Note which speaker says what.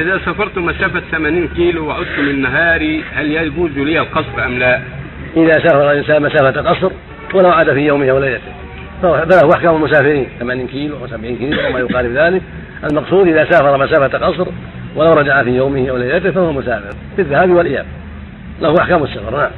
Speaker 1: إذا سافرت مسافة 80 كيلو وعدت من نهاري هل يجوز لي القصر أم لا؟
Speaker 2: إذا سافر الإنسان مسافة قصر ولو عاد في يومه وليلته. فله أحكام المسافرين. 80 كيلو أو 70 كيلو وما يقارب ذلك. المقصود إذا سافر مسافة قصر ولو رجع في يومه أو ليلته فهو مسافر بالذهاب والإياب. له أحكام السفر نعم.